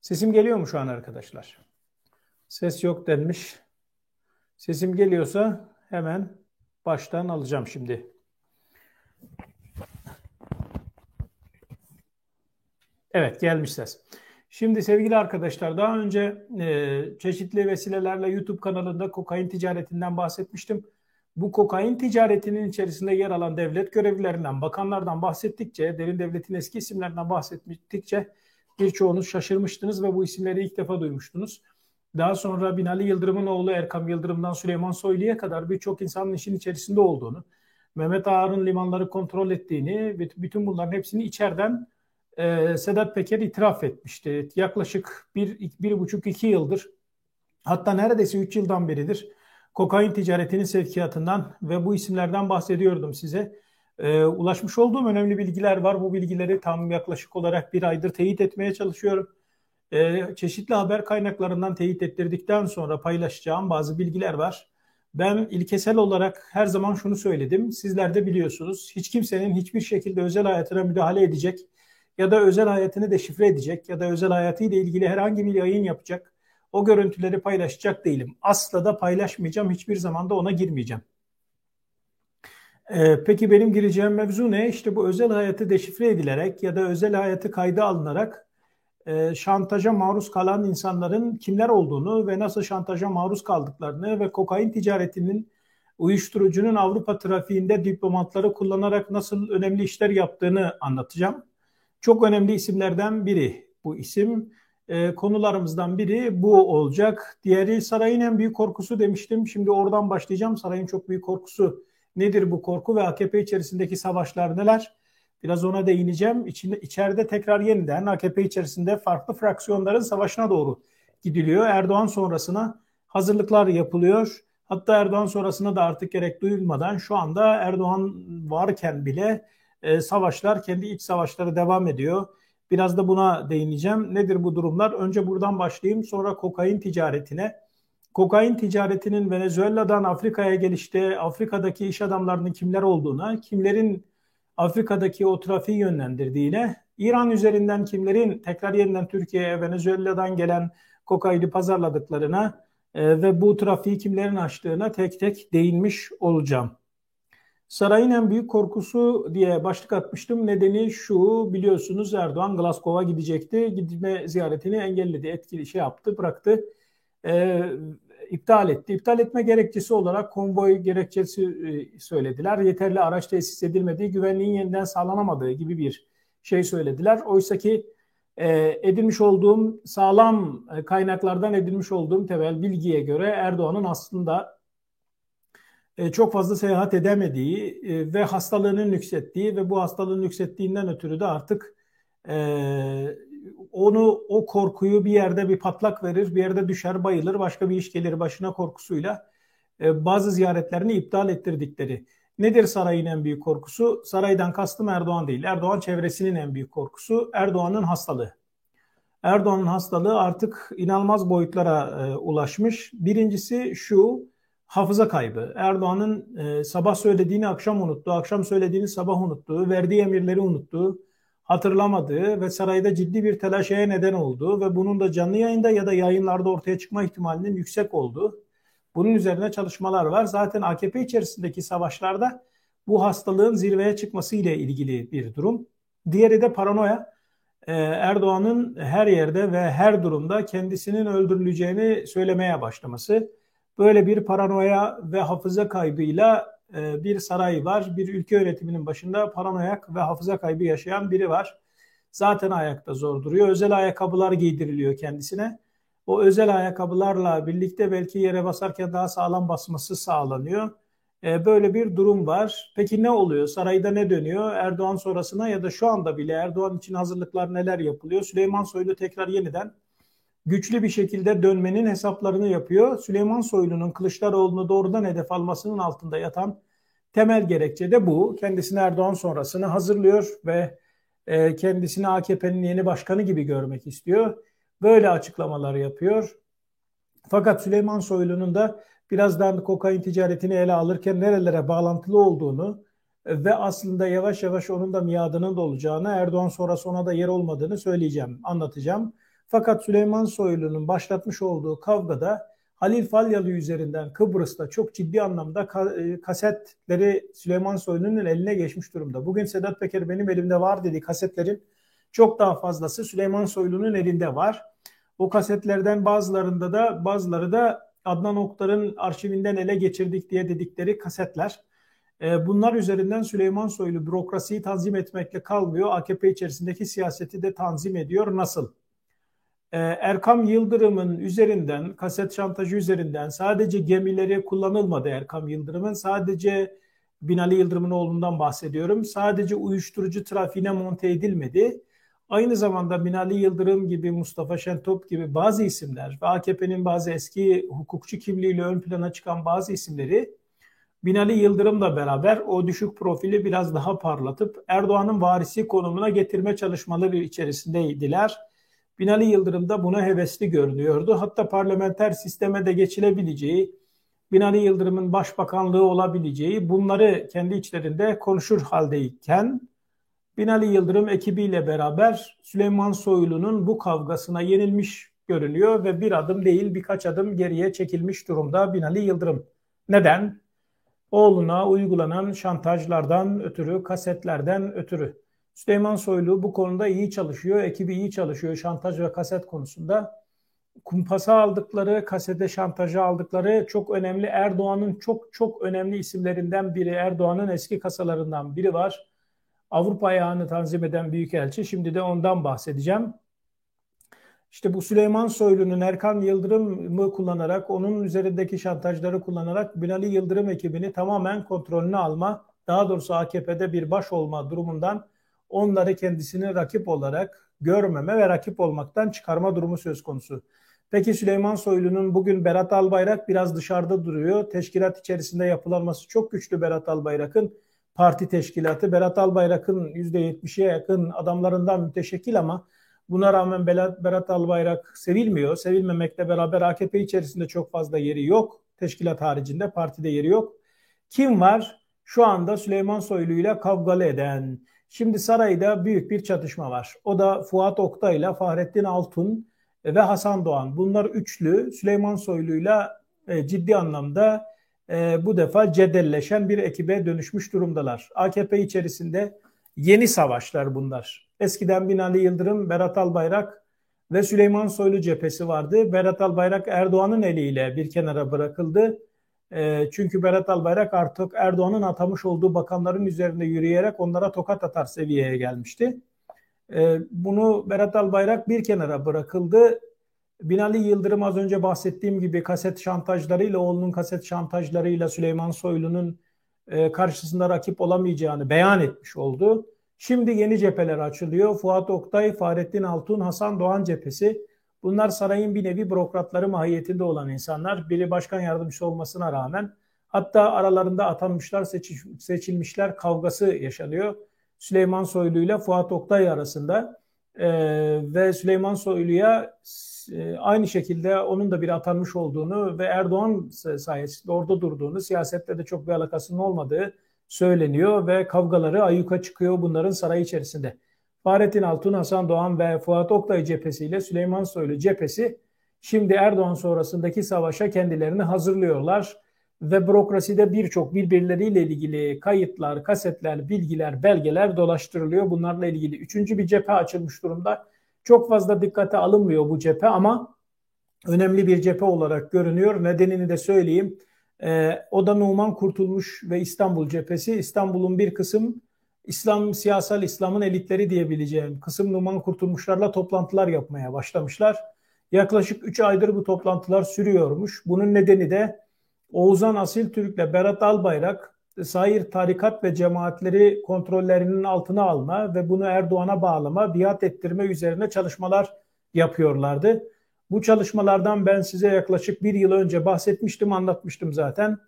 Sesim geliyor mu şu an arkadaşlar? Ses yok denmiş. Sesim geliyorsa hemen baştan alacağım şimdi. Evet gelmiş ses. Şimdi sevgili arkadaşlar daha önce e, çeşitli vesilelerle YouTube kanalında kokain ticaretinden bahsetmiştim. Bu kokain ticaretinin içerisinde yer alan devlet görevlilerinden, bakanlardan bahsettikçe, derin devletin eski isimlerinden bahsettikçe birçoğunuz şaşırmıştınız ve bu isimleri ilk defa duymuştunuz. Daha sonra Binali Yıldırım'ın oğlu Erkam Yıldırım'dan Süleyman Soylu'ya kadar birçok insanın işin içerisinde olduğunu, Mehmet Ağar'ın limanları kontrol ettiğini, bütün bunların hepsini içeriden e, Sedat Peker itiraf etmişti. Yaklaşık bir, bir buçuk iki yıldır hatta neredeyse üç yıldan beridir kokain ticaretinin sevkiyatından ve bu isimlerden bahsediyordum size. E, ulaşmış olduğum önemli bilgiler var. Bu bilgileri tam yaklaşık olarak bir aydır teyit etmeye çalışıyorum. E, çeşitli haber kaynaklarından teyit ettirdikten sonra paylaşacağım bazı bilgiler var. Ben ilkesel olarak her zaman şunu söyledim. Sizler de biliyorsunuz. Hiç kimsenin hiçbir şekilde özel hayatına müdahale edecek ya da özel hayatını deşifre edecek ya da özel hayatıyla ilgili herhangi bir yayın yapacak. O görüntüleri paylaşacak değilim. Asla da paylaşmayacağım. Hiçbir zaman da ona girmeyeceğim. Ee, peki benim gireceğim mevzu ne? İşte bu özel hayatı deşifre edilerek ya da özel hayatı kayda alınarak e, şantaja maruz kalan insanların kimler olduğunu ve nasıl şantaja maruz kaldıklarını ve kokain ticaretinin uyuşturucunun Avrupa trafiğinde diplomatları kullanarak nasıl önemli işler yaptığını anlatacağım. Çok önemli isimlerden biri bu isim. E, konularımızdan biri bu olacak. Diğeri sarayın en büyük korkusu demiştim. Şimdi oradan başlayacağım. Sarayın çok büyük korkusu nedir bu korku ve AKP içerisindeki savaşlar neler? Biraz ona değineceğim. İçinde, içeride tekrar yeniden AKP içerisinde farklı fraksiyonların savaşına doğru gidiliyor. Erdoğan sonrasına hazırlıklar yapılıyor. Hatta Erdoğan sonrasına da artık gerek duyulmadan şu anda Erdoğan varken bile e, savaşlar, kendi iç savaşları devam ediyor. Biraz da buna değineceğim. Nedir bu durumlar? Önce buradan başlayayım, sonra kokain ticaretine. Kokain ticaretinin Venezuela'dan Afrika'ya gelişte Afrika'daki iş adamlarının kimler olduğuna, kimlerin Afrika'daki o trafiği yönlendirdiğine, İran üzerinden kimlerin tekrar yeniden Türkiye'ye Venezuela'dan gelen kokaini pazarladıklarına e, ve bu trafiği kimlerin açtığına tek tek değinmiş olacağım. Sarayın en büyük korkusu diye başlık atmıştım. Nedeni şu biliyorsunuz Erdoğan Glasgow'a gidecekti. Gitme ziyaretini engelledi, etkili şey yaptı, bıraktı. Ee, iptal etti. İptal etme gerekçesi olarak konvoy gerekçesi e, söylediler. Yeterli araç tesis edilmediği, güvenliğin yeniden sağlanamadığı gibi bir şey söylediler. Oysa ki e, edinmiş olduğum sağlam e, kaynaklardan edinmiş olduğum temel bilgiye göre Erdoğan'ın aslında çok fazla seyahat edemediği e, ve hastalığının yükselttiği ve bu hastalığın yükselttiğinden ötürü de artık e, onu o korkuyu bir yerde bir patlak verir, bir yerde düşer, bayılır, başka bir iş gelir başına korkusuyla bazı ziyaretlerini iptal ettirdikleri. Nedir sarayın en büyük korkusu? Saraydan kastım Erdoğan değil. Erdoğan çevresinin en büyük korkusu Erdoğan'ın hastalığı. Erdoğan'ın hastalığı artık inanılmaz boyutlara e, ulaşmış. Birincisi şu, hafıza kaybı. Erdoğan'ın e, sabah söylediğini akşam unuttuğu, akşam söylediğini sabah unuttuğu, verdiği emirleri unuttuğu, hatırlamadığı ve sarayda ciddi bir telaşeye neden olduğu ve bunun da canlı yayında ya da yayınlarda ortaya çıkma ihtimalinin yüksek olduğu. Bunun üzerine çalışmalar var. Zaten AKP içerisindeki savaşlarda bu hastalığın zirveye çıkması ile ilgili bir durum. Diğeri de paranoya. Ee, Erdoğan'ın her yerde ve her durumda kendisinin öldürüleceğini söylemeye başlaması Böyle bir paranoya ve hafıza kaybıyla e, bir saray var. Bir ülke yönetiminin başında paranoyak ve hafıza kaybı yaşayan biri var. Zaten ayakta zor duruyor. Özel ayakkabılar giydiriliyor kendisine. O özel ayakkabılarla birlikte belki yere basarken daha sağlam basması sağlanıyor. E, böyle bir durum var. Peki ne oluyor? Sarayda ne dönüyor? Erdoğan sonrasına ya da şu anda bile Erdoğan için hazırlıklar neler yapılıyor? Süleyman Soylu tekrar yeniden güçlü bir şekilde dönmenin hesaplarını yapıyor. Süleyman Soylu'nun Kılıçdaroğlu'nu doğrudan hedef almasının altında yatan temel gerekçe de bu. Kendisini Erdoğan sonrasını hazırlıyor ve e, kendisini AKP'nin yeni başkanı gibi görmek istiyor. Böyle açıklamalar yapıyor. Fakat Süleyman Soylu'nun da birazdan kokain ticaretini ele alırken nerelere bağlantılı olduğunu ve aslında yavaş yavaş onun da miadının dolacağını, Erdoğan sonra sona da yer olmadığını söyleyeceğim, anlatacağım. Fakat Süleyman Soylu'nun başlatmış olduğu kavgada Halil Falyalı üzerinden Kıbrıs'ta çok ciddi anlamda e, kasetleri Süleyman Soylu'nun eline geçmiş durumda. Bugün Sedat Peker benim elimde var dedi kasetlerin çok daha fazlası Süleyman Soylu'nun elinde var. O kasetlerden bazılarında da bazıları da Adnan Oktar'ın arşivinden ele geçirdik diye dedikleri kasetler. E, bunlar üzerinden Süleyman Soylu bürokrasiyi tanzim etmekle kalmıyor. AKP içerisindeki siyaseti de tanzim ediyor. Nasıl? Ee, Erkam Yıldırım'ın üzerinden, kaset şantajı üzerinden sadece gemileri kullanılmadı Erkam Yıldırım'ın. Sadece Binali Yıldırım'ın oğlundan bahsediyorum. Sadece uyuşturucu trafiğine monte edilmedi. Aynı zamanda Binali Yıldırım gibi, Mustafa Şentop gibi bazı isimler ve AKP'nin bazı eski hukukçu kimliğiyle ön plana çıkan bazı isimleri Binali Yıldırım'la beraber o düşük profili biraz daha parlatıp Erdoğan'ın varisi konumuna getirme çalışmaları içerisindeydiler. Binali Yıldırım da buna hevesli görünüyordu. Hatta parlamenter sisteme de geçilebileceği, Binali Yıldırım'ın başbakanlığı olabileceği bunları kendi içlerinde konuşur haldeyken Binali Yıldırım ekibiyle beraber Süleyman Soylu'nun bu kavgasına yenilmiş görünüyor ve bir adım değil birkaç adım geriye çekilmiş durumda Binali Yıldırım. Neden? Oğluna uygulanan şantajlardan ötürü, kasetlerden ötürü. Süleyman Soylu bu konuda iyi çalışıyor, ekibi iyi çalışıyor şantaj ve kaset konusunda. Kumpasa aldıkları, kasete şantajı aldıkları çok önemli. Erdoğan'ın çok çok önemli isimlerinden biri, Erdoğan'ın eski kasalarından biri var. Avrupa ayağını tanzim eden büyükelçi. Şimdi de ondan bahsedeceğim. İşte bu Süleyman Soylu'nun Erkan Yıldırım'ı kullanarak, onun üzerindeki şantajları kullanarak Binali Yıldırım ekibini tamamen kontrolünü alma, daha doğrusu AKP'de bir baş olma durumundan onları kendisini rakip olarak görmeme ve rakip olmaktan çıkarma durumu söz konusu. Peki Süleyman Soylu'nun bugün Berat Albayrak biraz dışarıda duruyor. Teşkilat içerisinde yapılanması çok güçlü Berat Albayrak'ın parti teşkilatı. Berat Albayrak'ın %70'e yakın adamlarından müteşekkil ama buna rağmen Berat Albayrak sevilmiyor. Sevilmemekle beraber AKP içerisinde çok fazla yeri yok. Teşkilat haricinde partide yeri yok. Kim var? Şu anda Süleyman Soylu ile kavgalı eden, Şimdi sarayda büyük bir çatışma var. O da Fuat Oktay ile Fahrettin Altun ve Hasan Doğan. Bunlar üçlü Süleyman Soylu'yla e, ciddi anlamda e, bu defa cedelleşen bir ekibe dönüşmüş durumdalar. AKP içerisinde yeni savaşlar bunlar. Eskiden Binali Yıldırım, Berat Albayrak ve Süleyman Soylu cephesi vardı. Berat Albayrak Erdoğan'ın eliyle bir kenara bırakıldı. E, çünkü Berat Albayrak artık Erdoğan'ın atamış olduğu bakanların üzerinde yürüyerek onlara tokat atar seviyeye gelmişti. E, bunu Berat Albayrak bir kenara bırakıldı. Binali Yıldırım az önce bahsettiğim gibi kaset şantajlarıyla, oğlunun kaset şantajlarıyla Süleyman Soylu'nun e, karşısında rakip olamayacağını beyan etmiş oldu. Şimdi yeni cepheler açılıyor. Fuat Oktay, Fahrettin Altun, Hasan Doğan cephesi Bunlar sarayın bir nevi bürokratları mahiyetinde olan insanlar. Biri başkan yardımcısı olmasına rağmen hatta aralarında atanmışlar, seçilmişler kavgası yaşanıyor. Süleyman Soylu ile Fuat Oktay arasında e, ve Süleyman Soylu'ya e, aynı şekilde onun da bir atanmış olduğunu ve Erdoğan sayesinde orada durduğunu, siyasette de çok bir alakasının olmadığı söyleniyor ve kavgaları ayyuka çıkıyor bunların saray içerisinde. Fahrettin Altun, Hasan Doğan ve Fuat Oktay cephesiyle Süleyman Soylu cephesi şimdi Erdoğan sonrasındaki savaşa kendilerini hazırlıyorlar ve bürokraside birçok birbirleriyle ilgili kayıtlar, kasetler, bilgiler, belgeler dolaştırılıyor. Bunlarla ilgili üçüncü bir cephe açılmış durumda. Çok fazla dikkate alınmıyor bu cephe ama önemli bir cephe olarak görünüyor. Nedenini de söyleyeyim. Ee, o Numan Kurtulmuş ve İstanbul cephesi. İstanbul'un bir kısım İslam, siyasal İslam'ın elitleri diyebileceğim kısım Numan Kurtulmuşlarla toplantılar yapmaya başlamışlar. Yaklaşık 3 aydır bu toplantılar sürüyormuş. Bunun nedeni de Oğuzhan Asil Türk'le Berat Albayrak sair tarikat ve cemaatleri kontrollerinin altına alma ve bunu Erdoğan'a bağlama, biat ettirme üzerine çalışmalar yapıyorlardı. Bu çalışmalardan ben size yaklaşık bir yıl önce bahsetmiştim, anlatmıştım zaten.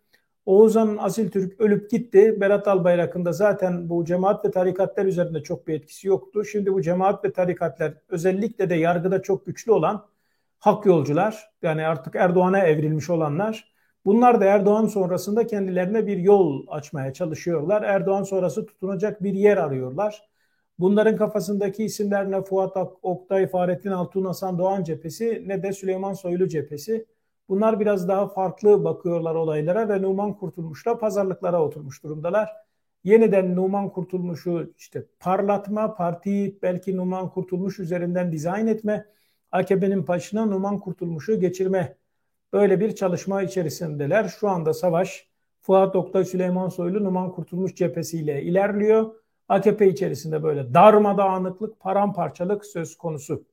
Oğuzhan Asil Türk ölüp gitti. Berat Albayrak'ın da zaten bu cemaat ve tarikatlar üzerinde çok bir etkisi yoktu. Şimdi bu cemaat ve tarikatlar özellikle de yargıda çok güçlü olan hak yolcular yani artık Erdoğan'a evrilmiş olanlar Bunlar da Erdoğan sonrasında kendilerine bir yol açmaya çalışıyorlar. Erdoğan sonrası tutunacak bir yer arıyorlar. Bunların kafasındaki isimler ne Fuat Oktay, Fahrettin Altun, Hasan Doğan cephesi ne de Süleyman Soylu cephesi. Bunlar biraz daha farklı bakıyorlar olaylara ve Numan Kurtulmuş'la pazarlıklara oturmuş durumdalar. Yeniden Numan Kurtulmuş'u işte parlatma, partiyi belki Numan Kurtulmuş üzerinden dizayn etme, AKP'nin başına Numan Kurtulmuş'u geçirme böyle bir çalışma içerisindeler. Şu anda savaş Fuat Oktay, Süleyman Soylu, Numan Kurtulmuş cephesiyle ilerliyor. AKP içerisinde böyle darmadağınıklık, paramparçalık söz konusu.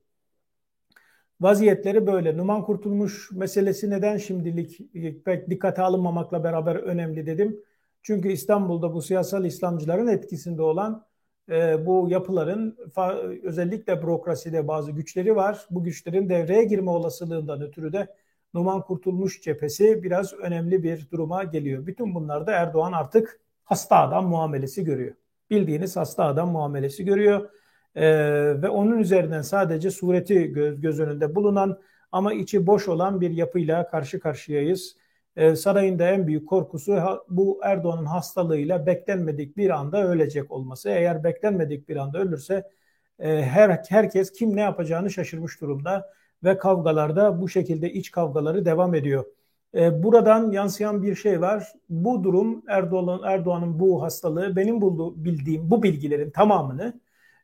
Vaziyetleri böyle. Numan Kurtulmuş meselesi neden şimdilik pek dikkate alınmamakla beraber önemli dedim. Çünkü İstanbul'da bu siyasal İslamcıların etkisinde olan e, bu yapıların özellikle bürokraside bazı güçleri var. Bu güçlerin devreye girme olasılığından ötürü de Numan Kurtulmuş cephesi biraz önemli bir duruma geliyor. Bütün bunlarda Erdoğan artık hasta adam muamelesi görüyor. Bildiğiniz hasta adam muamelesi görüyor. Ee, ve onun üzerinden sadece sureti göz, göz önünde bulunan ama içi boş olan bir yapıyla karşı karşıyayız. Ee, sarayın en büyük korkusu bu Erdoğan'ın hastalığıyla beklenmedik bir anda ölecek olması. Eğer beklenmedik bir anda ölürse e, her herkes kim ne yapacağını şaşırmış durumda ve kavgalarda bu şekilde iç kavgaları devam ediyor. E, buradan yansıyan bir şey var. Bu durum Erdoğan Erdoğan'ın bu hastalığı benim bulduğu, bildiğim bu bilgilerin tamamını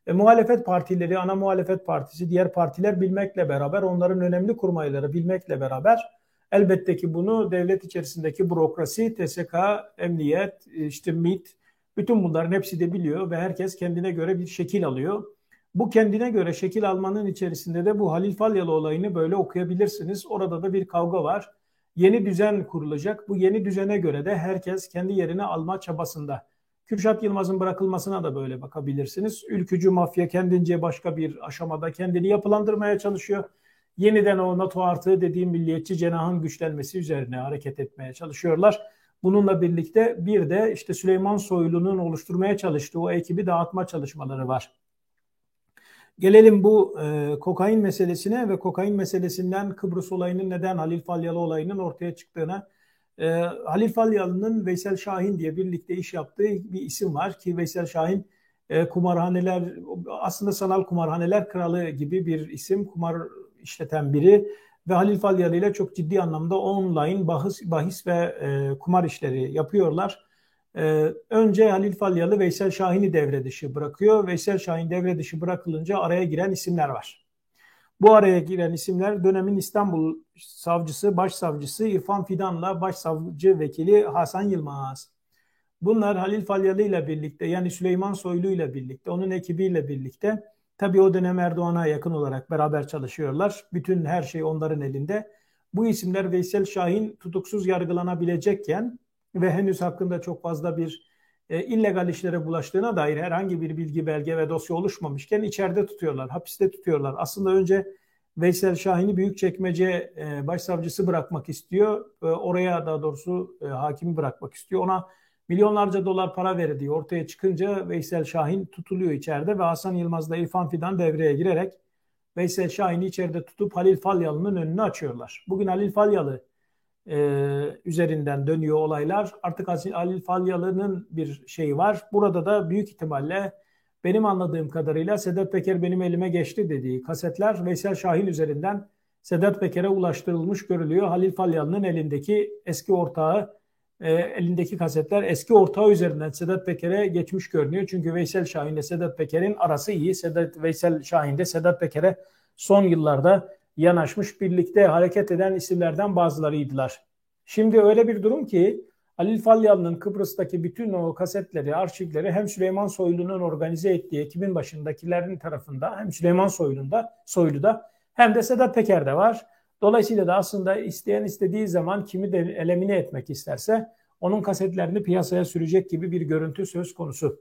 e, muhalefet partileri, ana muhalefet partisi, diğer partiler bilmekle beraber onların önemli kurmayları bilmekle beraber elbette ki bunu devlet içerisindeki bürokrasi, TSK, emniyet, işte MİT bütün bunların hepsi de biliyor ve herkes kendine göre bir şekil alıyor. Bu kendine göre şekil almanın içerisinde de bu Halil Falyalı olayını böyle okuyabilirsiniz. Orada da bir kavga var. Yeni düzen kurulacak. Bu yeni düzene göre de herkes kendi yerini alma çabasında. Kürşat Yılmaz'ın bırakılmasına da böyle bakabilirsiniz. Ülkücü mafya kendince başka bir aşamada kendini yapılandırmaya çalışıyor. Yeniden o NATO artı dediğim milliyetçi cenahın güçlenmesi üzerine hareket etmeye çalışıyorlar. Bununla birlikte bir de işte Süleyman Soylu'nun oluşturmaya çalıştığı o ekibi dağıtma çalışmaları var. Gelelim bu e, kokain meselesine ve kokain meselesinden Kıbrıs olayının neden Halil Falyalı olayının ortaya çıktığına. E, Halil Falyalı'nın Veysel Şahin diye birlikte iş yaptığı bir isim var ki Veysel Şahin e, kumarhaneler aslında sanal kumarhaneler kralı gibi bir isim kumar işleten biri ve Halil Falyalı ile çok ciddi anlamda online bahis, bahis ve e, kumar işleri yapıyorlar. Ee, önce Halil Falyalı Veysel Şahin'i devre dışı bırakıyor. Veysel Şahin devre dışı bırakılınca araya giren isimler var. Bu araya giren isimler dönemin İstanbul savcısı, başsavcısı İrfan Fidan'la başsavcı vekili Hasan Yılmaz. Bunlar Halil Falyalı ile birlikte yani Süleyman Soylu ile birlikte, onun ekibiyle birlikte tabii o dönem Erdoğan'a yakın olarak beraber çalışıyorlar. Bütün her şey onların elinde. Bu isimler Veysel Şahin tutuksuz yargılanabilecekken ve henüz hakkında çok fazla bir e, illegal işlere bulaştığına dair herhangi bir bilgi, belge ve dosya oluşmamışken içeride tutuyorlar, hapiste tutuyorlar. Aslında önce Veysel Şahin'i Büyükçekmece e, Başsavcısı bırakmak istiyor. E, oraya daha doğrusu e, hakimi bırakmak istiyor. Ona milyonlarca dolar para verildiği ortaya çıkınca Veysel Şahin tutuluyor içeride ve Hasan Yılmaz'la İrfan Fidan devreye girerek Veysel Şahin'i içeride tutup Halil Falyalı'nın önünü açıyorlar. Bugün Halil Falyalı e, üzerinden dönüyor olaylar. Artık Halil Falyalı'nın bir şeyi var. Burada da büyük ihtimalle benim anladığım kadarıyla Sedat Peker benim elime geçti dediği kasetler Veysel Şahin üzerinden Sedat Peker'e ulaştırılmış görülüyor. Halil Falyalı'nın elindeki eski ortağı e, elindeki kasetler eski ortağı üzerinden Sedat Peker'e geçmiş görünüyor. Çünkü Veysel Şahin ile Sedat Peker'in arası iyi. Sedat Veysel Şahin de Sedat Peker'e son yıllarda yanaşmış birlikte hareket eden isimlerden bazılarıydılar. Şimdi öyle bir durum ki Halil Falyalı'nın Kıbrıs'taki bütün o kasetleri, arşivleri hem Süleyman Soylu'nun organize ettiği ekibin başındakilerin tarafında hem Süleyman Soylu'da, Soylu'da hem de Sedat Peker'de var. Dolayısıyla da aslında isteyen istediği zaman kimi de elemine etmek isterse onun kasetlerini piyasaya sürecek gibi bir görüntü söz konusu.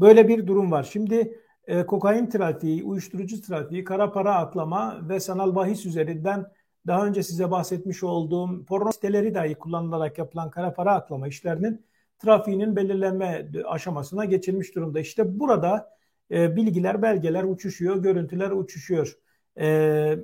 Böyle bir durum var. Şimdi e, kokain trafiği, uyuşturucu trafiği, kara para aklama ve sanal bahis üzerinden daha önce size bahsetmiş olduğum porno siteleri dahi kullanılarak yapılan kara para aklama işlerinin trafiğinin belirlenme aşamasına geçilmiş durumda. İşte burada e, bilgiler, belgeler uçuşuyor, görüntüler uçuşuyor. E,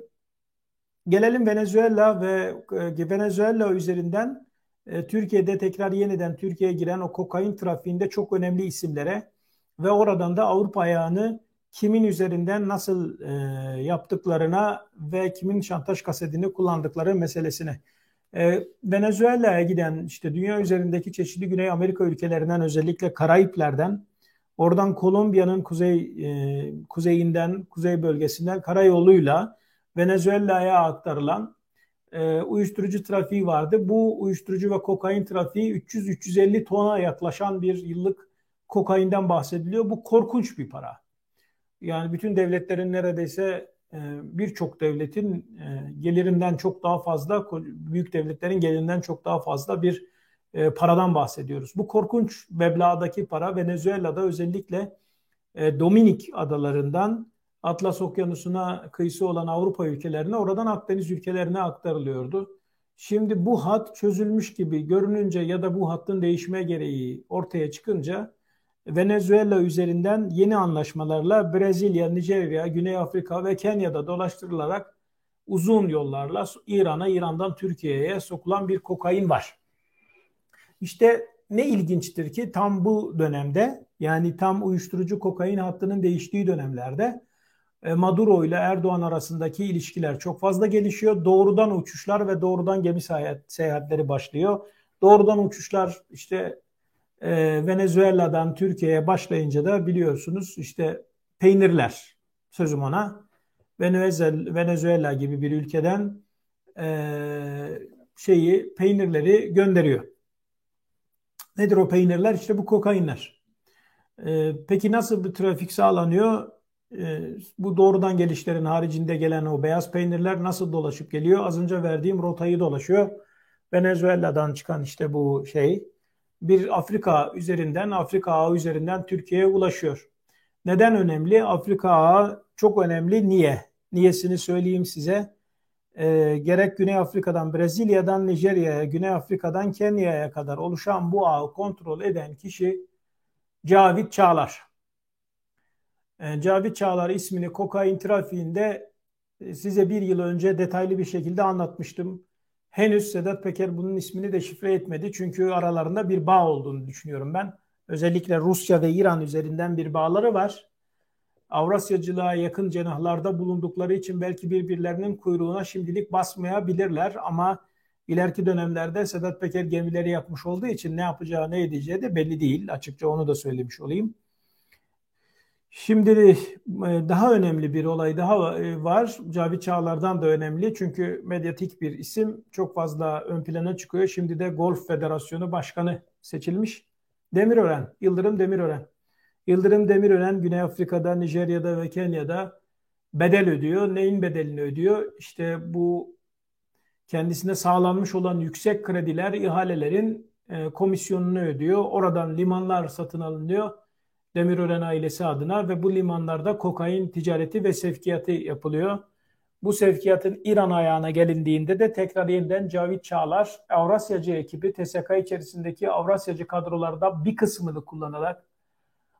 gelelim Venezuela ve e, Venezuela üzerinden e, Türkiye'de tekrar yeniden Türkiye'ye giren o kokain trafiğinde çok önemli isimlere ve oradan da Avrupa ayağını kimin üzerinden nasıl e, yaptıklarına ve kimin şantaj kasetini kullandıkları meselesine. E, Venezuela'ya giden işte dünya üzerindeki çeşitli Güney Amerika ülkelerinden özellikle Karayipler'den oradan Kolombiya'nın kuzey e, kuzeyinden kuzey bölgesinden karayoluyla Venezuela'ya aktarılan e, uyuşturucu trafiği vardı. Bu uyuşturucu ve kokain trafiği 300-350 tona yaklaşan bir yıllık kokainden bahsediliyor. Bu korkunç bir para. Yani bütün devletlerin neredeyse e, birçok devletin e, gelirinden çok daha fazla, büyük devletlerin gelirinden çok daha fazla bir e, paradan bahsediyoruz. Bu korkunç meblağdaki para Venezuela'da özellikle Dominik adalarından Atlas Okyanusu'na kıyısı olan Avrupa ülkelerine, oradan Akdeniz ülkelerine aktarılıyordu. Şimdi bu hat çözülmüş gibi görününce ya da bu hattın değişme gereği ortaya çıkınca Venezuela üzerinden yeni anlaşmalarla Brezilya, Nijerya, Güney Afrika ve Kenya'da dolaştırılarak uzun yollarla İran'a, İran'dan Türkiye'ye sokulan bir kokain var. İşte ne ilginçtir ki tam bu dönemde yani tam uyuşturucu kokain hattının değiştiği dönemlerde e, Maduro ile Erdoğan arasındaki ilişkiler çok fazla gelişiyor. Doğrudan uçuşlar ve doğrudan gemi seyahatleri başlıyor. Doğrudan uçuşlar işte e, Venezuela'dan Türkiye'ye başlayınca da biliyorsunuz işte peynirler sözüm ona Venezuela, Venezuela gibi bir ülkeden e, şeyi peynirleri gönderiyor. Nedir o peynirler? İşte bu kokainler. E, peki nasıl bir trafik sağlanıyor? E, bu doğrudan gelişlerin haricinde gelen o beyaz peynirler nasıl dolaşıp geliyor? Az önce verdiğim rotayı dolaşıyor. Venezuela'dan çıkan işte bu şey bir Afrika üzerinden, Afrika ağı üzerinden Türkiye'ye ulaşıyor. Neden önemli? Afrika ağı çok önemli. Niye? Niyesini söyleyeyim size. E, gerek Güney Afrika'dan Brezilya'dan Nijerya'ya, Güney Afrika'dan Kenya'ya kadar oluşan bu ağı kontrol eden kişi Cavit Çağlar. E, Cavit Çağlar ismini kokain trafiğinde e, size bir yıl önce detaylı bir şekilde anlatmıştım. Henüz Sedat Peker bunun ismini de şifre etmedi. Çünkü aralarında bir bağ olduğunu düşünüyorum ben. Özellikle Rusya ve İran üzerinden bir bağları var. Avrasyacılığa yakın cenahlarda bulundukları için belki birbirlerinin kuyruğuna şimdilik basmayabilirler ama ileriki dönemlerde Sedat Peker gemileri yapmış olduğu için ne yapacağı ne edeceği de belli değil. Açıkça onu da söylemiş olayım. Şimdi e, daha önemli bir olay daha e, var. Cavit Çağlar'dan da önemli. Çünkü medyatik bir isim çok fazla ön plana çıkıyor. Şimdi de Golf Federasyonu Başkanı seçilmiş. Demirören, Yıldırım Demirören. Yıldırım Demirören Güney Afrika'da, Nijerya'da ve Kenya'da bedel ödüyor. Neyin bedelini ödüyor? İşte bu kendisine sağlanmış olan yüksek krediler, ihalelerin e, komisyonunu ödüyor. Oradan limanlar satın alınıyor Demirören ailesi adına ve bu limanlarda kokain ticareti ve sevkiyatı yapılıyor. Bu sevkiyatın İran ayağına gelindiğinde de tekrar yeniden Cavit Çağlar, Avrasyacı ekibi TSK içerisindeki Avrasyacı kadrolarda bir kısmını kullanarak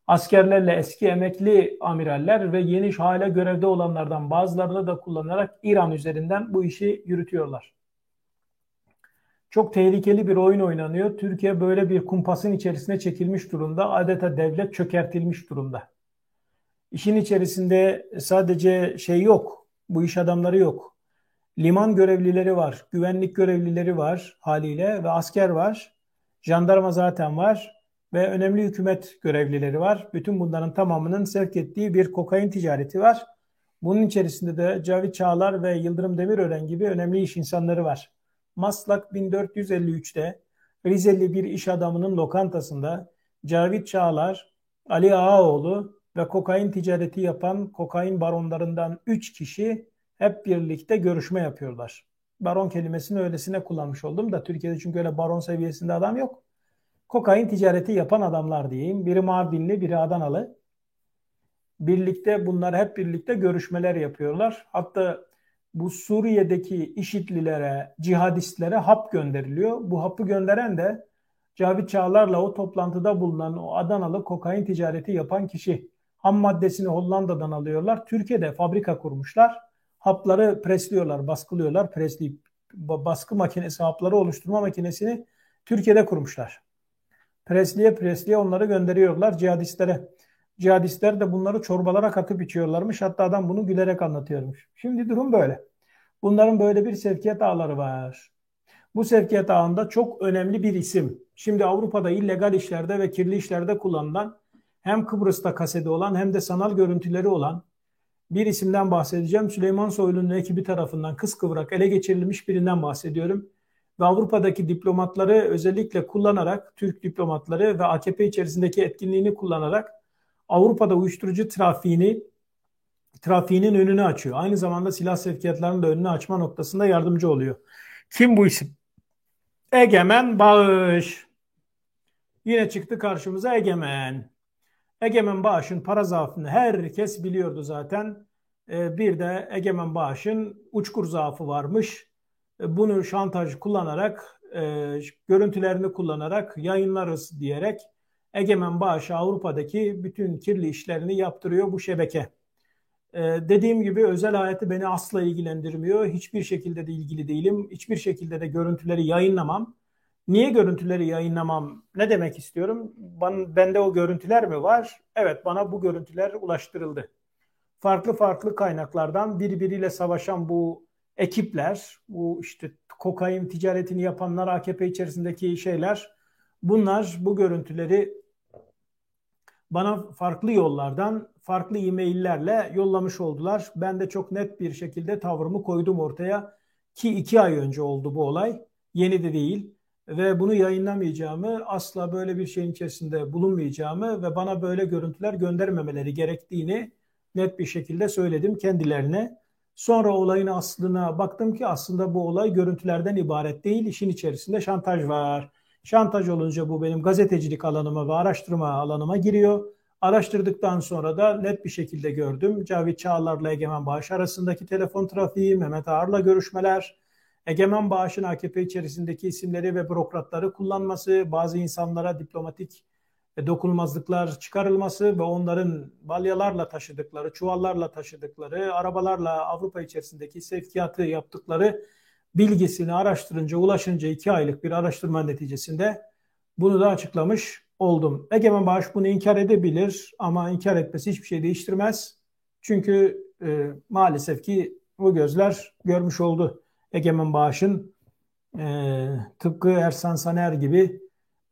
askerlerle eski emekli amiraller ve yeni hala görevde olanlardan bazılarını da kullanarak İran üzerinden bu işi yürütüyorlar. Çok tehlikeli bir oyun oynanıyor. Türkiye böyle bir kumpasın içerisine çekilmiş durumda. Adeta devlet çökertilmiş durumda. İşin içerisinde sadece şey yok. Bu iş adamları yok. Liman görevlileri var, güvenlik görevlileri var haliyle ve asker var. Jandarma zaten var ve önemli hükümet görevlileri var. Bütün bunların tamamının sevk ettiği bir kokain ticareti var. Bunun içerisinde de Cavit Çağlar ve Yıldırım Demirören gibi önemli iş insanları var. Maslak 1453'te Rizeli bir iş adamının lokantasında Cavit Çağlar, Ali Ağaoğlu ve kokain ticareti yapan kokain baronlarından 3 kişi hep birlikte görüşme yapıyorlar. Baron kelimesini öylesine kullanmış oldum da Türkiye'de çünkü öyle baron seviyesinde adam yok. Kokain ticareti yapan adamlar diyeyim. Biri Mardinli, biri Adanalı. Birlikte bunlar hep birlikte görüşmeler yapıyorlar. Hatta bu Suriye'deki IŞİD'lilere, cihadistlere hap gönderiliyor. Bu hapı gönderen de Cavit Çağlar'la o toplantıda bulunan o Adanalı kokain ticareti yapan kişi. Ham maddesini Hollanda'dan alıyorlar. Türkiye'de fabrika kurmuşlar. hapları presliyorlar, baskılıyorlar. Presleyip baskı makinesi, hapları oluşturma makinesini Türkiye'de kurmuşlar. Presliye presliye onları gönderiyorlar cihadistlere. Cihadistler de bunları çorbalara katıp içiyorlarmış. Hatta adam bunu gülerek anlatıyormuş. Şimdi durum böyle. Bunların böyle bir sevkiyat ağları var. Bu sevkiyat ağında çok önemli bir isim. Şimdi Avrupa'da illegal işlerde ve kirli işlerde kullanılan hem Kıbrıs'ta kaseti olan hem de sanal görüntüleri olan bir isimden bahsedeceğim. Süleyman Soylu'nun ekibi tarafından kıskıvrak ele geçirilmiş birinden bahsediyorum. Ve Avrupa'daki diplomatları özellikle kullanarak, Türk diplomatları ve AKP içerisindeki etkinliğini kullanarak Avrupa'da uyuşturucu trafiğini trafiğinin önünü açıyor. Aynı zamanda silah sevkiyatlarının da önünü açma noktasında yardımcı oluyor. Kim bu isim? Egemen Bağış. Yine çıktı karşımıza Egemen. Egemen Bağış'ın para zaafını herkes biliyordu zaten. Ee, bir de Egemen Bağış'ın uçkur zaafı varmış. Ee, bunu şantaj kullanarak, e, görüntülerini kullanarak yayınlarız diyerek Egemen Bağış Avrupa'daki bütün kirli işlerini yaptırıyor bu şebeke. Ee, dediğim gibi özel hayatı beni asla ilgilendirmiyor. Hiçbir şekilde de ilgili değilim. Hiçbir şekilde de görüntüleri yayınlamam. Niye görüntüleri yayınlamam? Ne demek istiyorum? Ben, bende o görüntüler mi var? Evet bana bu görüntüler ulaştırıldı. Farklı farklı kaynaklardan birbiriyle savaşan bu ekipler, bu işte kokain ticaretini yapanlar, AKP içerisindeki şeyler, bunlar bu görüntüleri bana farklı yollardan, farklı e-maillerle yollamış oldular. Ben de çok net bir şekilde tavrımı koydum ortaya ki iki ay önce oldu bu olay. Yeni de değil ve bunu yayınlamayacağımı, asla böyle bir şeyin içerisinde bulunmayacağımı ve bana böyle görüntüler göndermemeleri gerektiğini net bir şekilde söyledim kendilerine. Sonra olayın aslına baktım ki aslında bu olay görüntülerden ibaret değil, işin içerisinde şantaj var. Şantaj olunca bu benim gazetecilik alanıma ve araştırma alanıma giriyor. Araştırdıktan sonra da net bir şekilde gördüm. Cavit Çağlar'la Egemen Bağış arasındaki telefon trafiği, Mehmet Ağar'la görüşmeler, Egemen Bağış'ın AKP içerisindeki isimleri ve bürokratları kullanması, bazı insanlara diplomatik dokunulmazlıklar çıkarılması ve onların balyalarla taşıdıkları, çuvallarla taşıdıkları, arabalarla Avrupa içerisindeki sevkiyatı yaptıkları bilgisini araştırınca, ulaşınca iki aylık bir araştırma neticesinde bunu da açıklamış oldum. Egemen Bağış bunu inkar edebilir ama inkar etmesi hiçbir şey değiştirmez. Çünkü e, maalesef ki bu gözler görmüş oldu. Egemen Bağış'ın e, tıpkı Ersan Saner gibi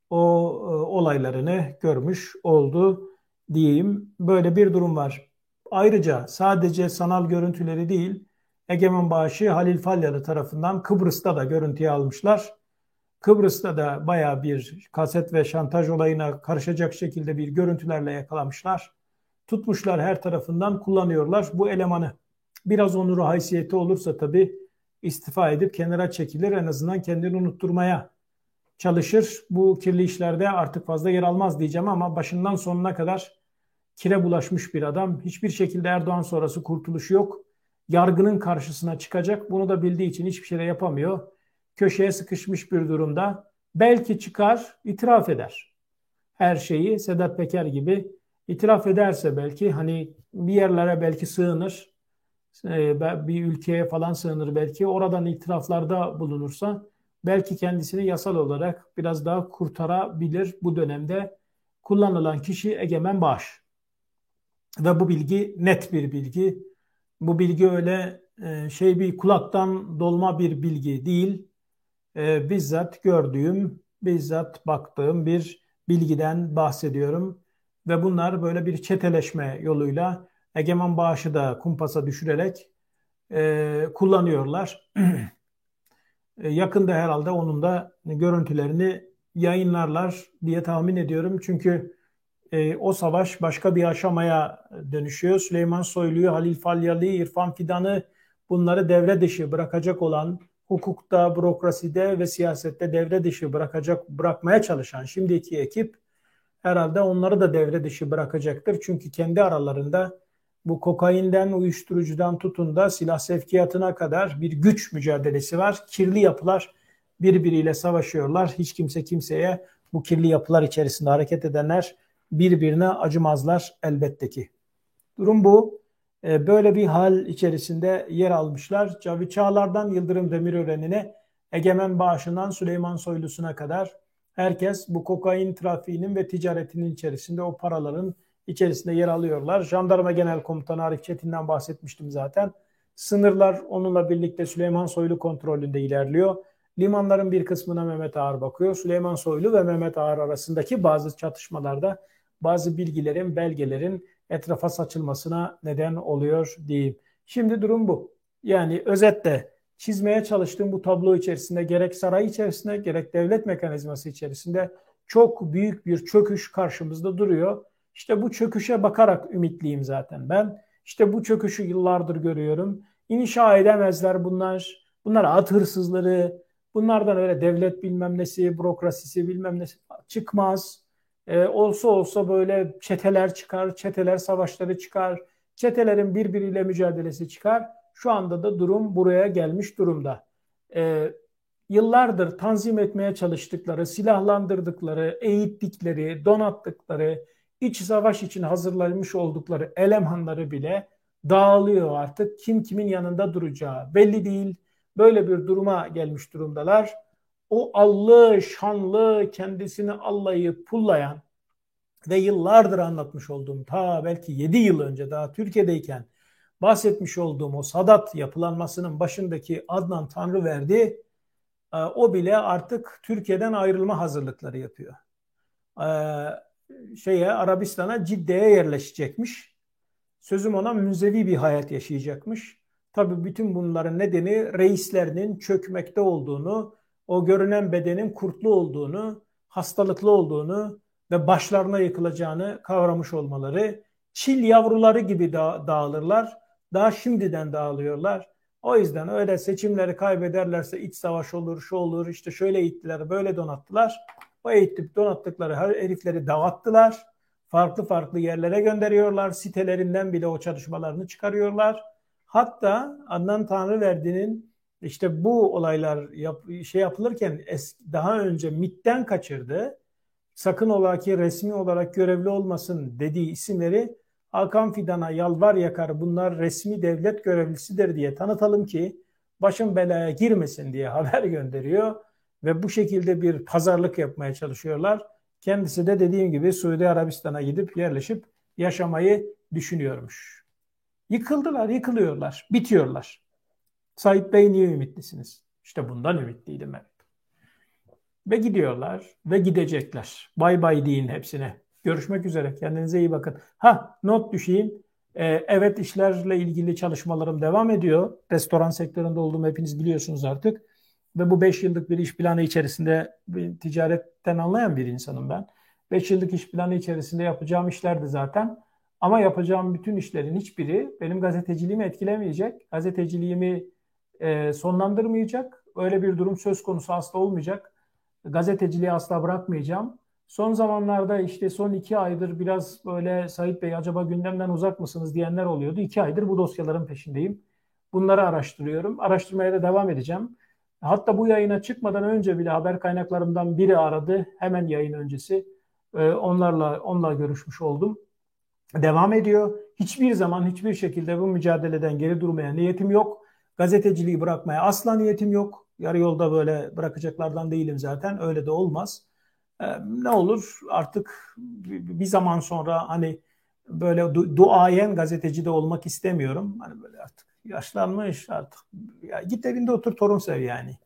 o e, olaylarını görmüş oldu diyeyim. Böyle bir durum var. Ayrıca sadece sanal görüntüleri değil, Egemen Bağışı Halil Falyalı tarafından Kıbrıs'ta da görüntüye almışlar. Kıbrıs'ta da baya bir kaset ve şantaj olayına karışacak şekilde bir görüntülerle yakalamışlar. Tutmuşlar her tarafından kullanıyorlar bu elemanı. Biraz onuru haysiyeti olursa tabii istifa edip kenara çekilir en azından kendini unutturmaya çalışır. Bu kirli işlerde artık fazla yer almaz diyeceğim ama başından sonuna kadar kire bulaşmış bir adam. Hiçbir şekilde Erdoğan sonrası kurtuluşu yok yargının karşısına çıkacak. Bunu da bildiği için hiçbir şey yapamıyor. Köşeye sıkışmış bir durumda. Belki çıkar, itiraf eder. Her şeyi Sedat Peker gibi itiraf ederse belki hani bir yerlere belki sığınır. E, bir ülkeye falan sığınır belki. Oradan itiraflarda bulunursa belki kendisini yasal olarak biraz daha kurtarabilir bu dönemde kullanılan kişi Egemen Bağış. Ve bu bilgi net bir bilgi. Bu bilgi öyle e, şey bir kulaktan dolma bir bilgi değil. E, bizzat gördüğüm, bizzat baktığım bir bilgiden bahsediyorum. Ve bunlar böyle bir çeteleşme yoluyla egemen bağışı da kumpasa düşürerek e, kullanıyorlar. yakında herhalde onun da görüntülerini yayınlarlar diye tahmin ediyorum. Çünkü e, o savaş başka bir aşamaya dönüşüyor. Süleyman Soylu'yu, Halil Falyalı, İrfan Fidan'ı bunları devre dışı bırakacak olan hukukta, bürokraside ve siyasette devre dışı bırakacak bırakmaya çalışan şimdiki ekip herhalde onları da devre dışı bırakacaktır. Çünkü kendi aralarında bu kokainden, uyuşturucudan tutun da silah sevkiyatına kadar bir güç mücadelesi var. Kirli yapılar birbiriyle savaşıyorlar. Hiç kimse kimseye bu kirli yapılar içerisinde hareket edenler birbirine acımazlar elbette ki. Durum bu. e, böyle bir hal içerisinde yer almışlar. Cavit Çağlar'dan Yıldırım Demirören'ine, Egemen Bağışı'ndan Süleyman Soylusu'na kadar herkes bu kokain trafiğinin ve ticaretinin içerisinde o paraların içerisinde yer alıyorlar. Jandarma Genel Komutanı Arif Çetin'den bahsetmiştim zaten. Sınırlar onunla birlikte Süleyman Soylu kontrolünde ilerliyor. Limanların bir kısmına Mehmet Ağar bakıyor. Süleyman Soylu ve Mehmet Ağar arasındaki bazı çatışmalarda bazı bilgilerin, belgelerin etrafa saçılmasına neden oluyor diyeyim. Şimdi durum bu. Yani özetle çizmeye çalıştığım bu tablo içerisinde gerek saray içerisinde gerek devlet mekanizması içerisinde çok büyük bir çöküş karşımızda duruyor. İşte bu çöküşe bakarak ümitliyim zaten ben. İşte bu çöküşü yıllardır görüyorum. İnşa edemezler bunlar. Bunlar at hırsızları. Bunlardan öyle devlet bilmem nesi, bürokrasisi bilmem nesi çıkmaz. Ee, olsa olsa böyle çeteler çıkar, çeteler savaşları çıkar. Çetelerin birbiriyle mücadelesi çıkar. Şu anda da durum buraya gelmiş durumda. Ee, yıllardır tanzim etmeye çalıştıkları, silahlandırdıkları, eğittikleri, donattıkları, iç savaş için hazırlanmış oldukları elemanları bile dağılıyor artık. Kim kimin yanında duracağı belli değil. Böyle bir duruma gelmiş durumdalar. O allı, şanlı, kendisini allayı pullayan ve yıllardır anlatmış olduğum ta belki 7 yıl önce daha Türkiye'deyken bahsetmiş olduğum o Sadat yapılanmasının başındaki Adnan Tanrıverdi e, o bile artık Türkiye'den ayrılma hazırlıkları yapıyor. E, şeye Arabistan'a Cidde'ye yerleşecekmiş. Sözüm ona münzevi bir hayat yaşayacakmış. Tabii bütün bunların nedeni reislerinin çökmekte olduğunu, o görünen bedenin kurtlu olduğunu, hastalıklı olduğunu ve başlarına yıkılacağını kavramış olmaları. Çil yavruları gibi da dağılırlar. Daha şimdiden dağılıyorlar. O yüzden öyle seçimleri kaybederlerse iç savaş olur, şu olur, işte şöyle ittiler, böyle donattılar. O eğitip donattıkları herifleri dağıttılar. Farklı farklı yerlere gönderiyorlar. Sitelerinden bile o çalışmalarını çıkarıyorlar. Hatta Adnan Tanrıverdi'nin işte bu olaylar yap, şey yapılırken eski, daha önce MIT'ten kaçırdı. Sakın ola ki resmi olarak görevli olmasın dediği isimleri Hakan Fidan'a yalvar yakar bunlar resmi devlet görevlisidir diye tanıtalım ki başın belaya girmesin diye haber gönderiyor ve bu şekilde bir pazarlık yapmaya çalışıyorlar. Kendisi de dediğim gibi Suudi Arabistan'a gidip yerleşip yaşamayı düşünüyormuş. Yıkıldılar, yıkılıyorlar, bitiyorlar. Said Bey niye ümitlisiniz? İşte bundan ümitliydim evet. Ve gidiyorlar ve gidecekler. Bay bay deyin hepsine. Görüşmek üzere. Kendinize iyi bakın. Ha not düşeyim. Ee, evet işlerle ilgili çalışmalarım devam ediyor. Restoran sektöründe olduğumu hepiniz biliyorsunuz artık. Ve bu 5 yıllık bir iş planı içerisinde ticaretten anlayan bir insanım ben. 5 yıllık iş planı içerisinde yapacağım işlerdi zaten. Ama yapacağım bütün işlerin hiçbiri benim gazeteciliğimi etkilemeyecek. Gazeteciliğimi e, sonlandırmayacak. Öyle bir durum söz konusu asla olmayacak. Gazeteciliği asla bırakmayacağım. Son zamanlarda işte son iki aydır biraz böyle Sait Bey acaba gündemden uzak mısınız diyenler oluyordu. İki aydır bu dosyaların peşindeyim. Bunları araştırıyorum. Araştırmaya da devam edeceğim. Hatta bu yayına çıkmadan önce bile haber kaynaklarımdan biri aradı. Hemen yayın öncesi. Ee, onlarla onunla görüşmüş oldum. Devam ediyor. Hiçbir zaman hiçbir şekilde bu mücadeleden geri durmaya niyetim yok. Gazeteciliği bırakmaya asla niyetim yok. Yarı yolda böyle bırakacaklardan değilim zaten. Öyle de olmaz. Ee, ne olur artık bir zaman sonra hani böyle du- duayen gazeteci de olmak istemiyorum. Hani böyle artık yaşlanmış artık. Ya git evinde otur torun sev yani.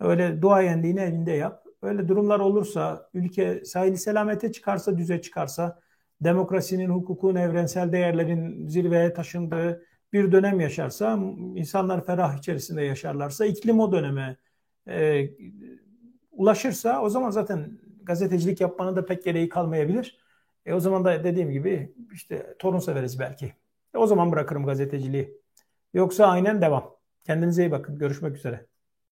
Öyle duayenliğini evinde yap. Öyle durumlar olursa, ülke sahili selamete çıkarsa, düze çıkarsa, demokrasinin, hukukun, evrensel değerlerin zirveye taşındığı bir dönem yaşarsa, insanlar ferah içerisinde yaşarlarsa, iklim o döneme e, ulaşırsa o zaman zaten gazetecilik yapmanın da pek gereği kalmayabilir. E o zaman da dediğim gibi işte torun severiz belki. E o zaman bırakırım gazeteciliği. Yoksa aynen devam. Kendinize iyi bakın. Görüşmek üzere.